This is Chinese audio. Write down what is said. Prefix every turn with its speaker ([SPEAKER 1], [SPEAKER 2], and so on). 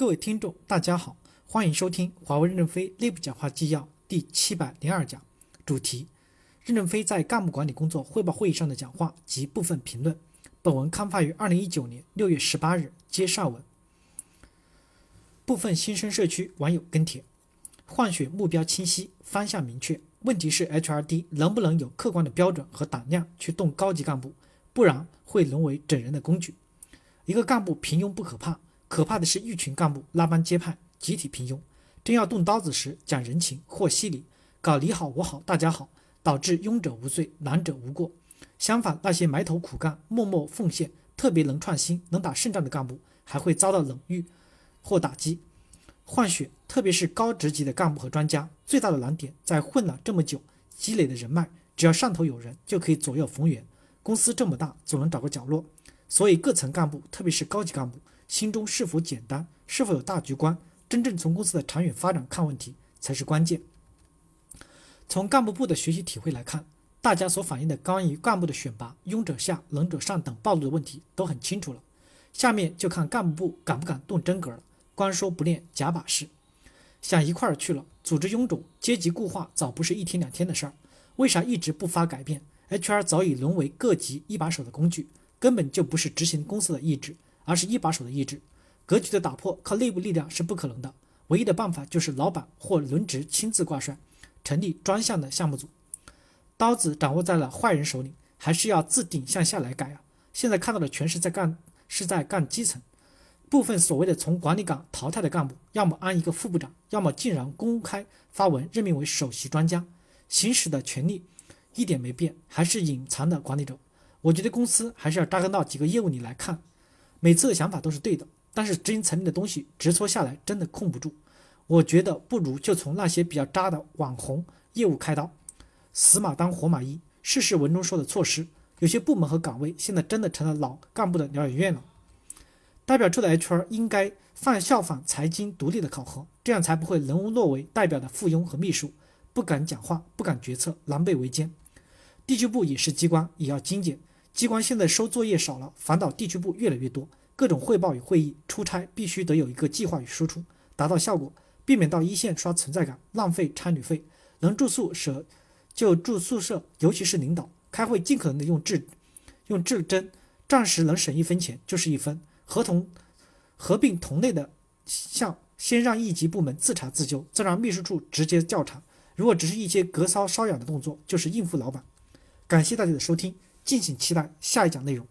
[SPEAKER 1] 各位听众，大家好，欢迎收听华为任正非内部讲话纪要第七百零二讲，主题：任正非在干部管理工作汇报会议上的讲话及部分评论。本文刊发于二零一九年六月十八日，接上文。部分新生社区网友跟帖：换血目标清晰，方向明确。问题是 HRD 能不能有客观的标准和胆量去动高级干部，不然会沦为整人的工具。一个干部平庸不可怕，可怕的是一群干部拉帮结派，集体平庸。真要动刀子时，讲人情，或稀泥，搞你好我好大家好，导致庸者无罪，难者无过。相反，那些埋头苦干、默默奉献、特别能创新、能打胜仗的干部，还会遭到冷遇或打击。换血，特别是高职级的干部和专家，最大的难点在混了这么久积累的人脉，只要上头有人，就可以左右逢源。公司这么大，总能找个角落。所以，各层干部，特别是高级干部，心中是否简单，是否有大局观，真正从公司的长远发展看问题，才是关键。从干部部的学习体会来看，大家所反映的关于干部的选拔、庸者下、能者上等暴露的问题都很清楚了。下面就看干部部敢不敢动真格了。光说不练假把式，想一块儿去了。组织臃肿，阶级固化早不是一天两天的事儿。为啥一直不发改变？HR 早已沦为各级一把手的工具，根本就不是执行公司的意志，而是一把手的意志。格局的打破靠内部力量是不可能的，唯一的办法就是老板或轮值亲自挂帅，成立专项的项目组。刀子掌握在了坏人手里，还是要自顶向下来改啊！现在看到的全是在干，是在干基层。部分所谓的从管理岗淘汰的干部，要么安一个副部长，要么竟然公开发文任命为首席专家，行使的权利一点没变，还是隐藏的管理者。我觉得公司还是要扎根到几个业务里来看。每次的想法都是对的，但是执行层里的东西直搓下来真的控不住。我觉得不如就从那些比较渣的网红业务开刀，死马当活马医，试试文中说的措施。有些部门和岗位现在真的成了老干部的疗养院了。代表处的 HR 应该放效仿财经独立的考核，这样才不会人物落为代表的附庸和秘书，不敢讲话，不敢决策，狼狈为奸。地区部也是机关，也要精简。机关现在收作业少了，反倒地区部越来越多，各种汇报与会议、出差必须得有一个计划与输出，达到效果，避免到一线刷存在感，浪费差旅费。能住宿舍就住宿舍，尤其是领导开会，尽可能的用智用智真，暂时能省一分钱就是一分。合同合并同类的项，先让一级部门自查自纠，再让秘书处直接调查。如果只是一些隔骚瘙痒的动作，就是应付老板。感谢大家的收听，敬请期待下一讲内容。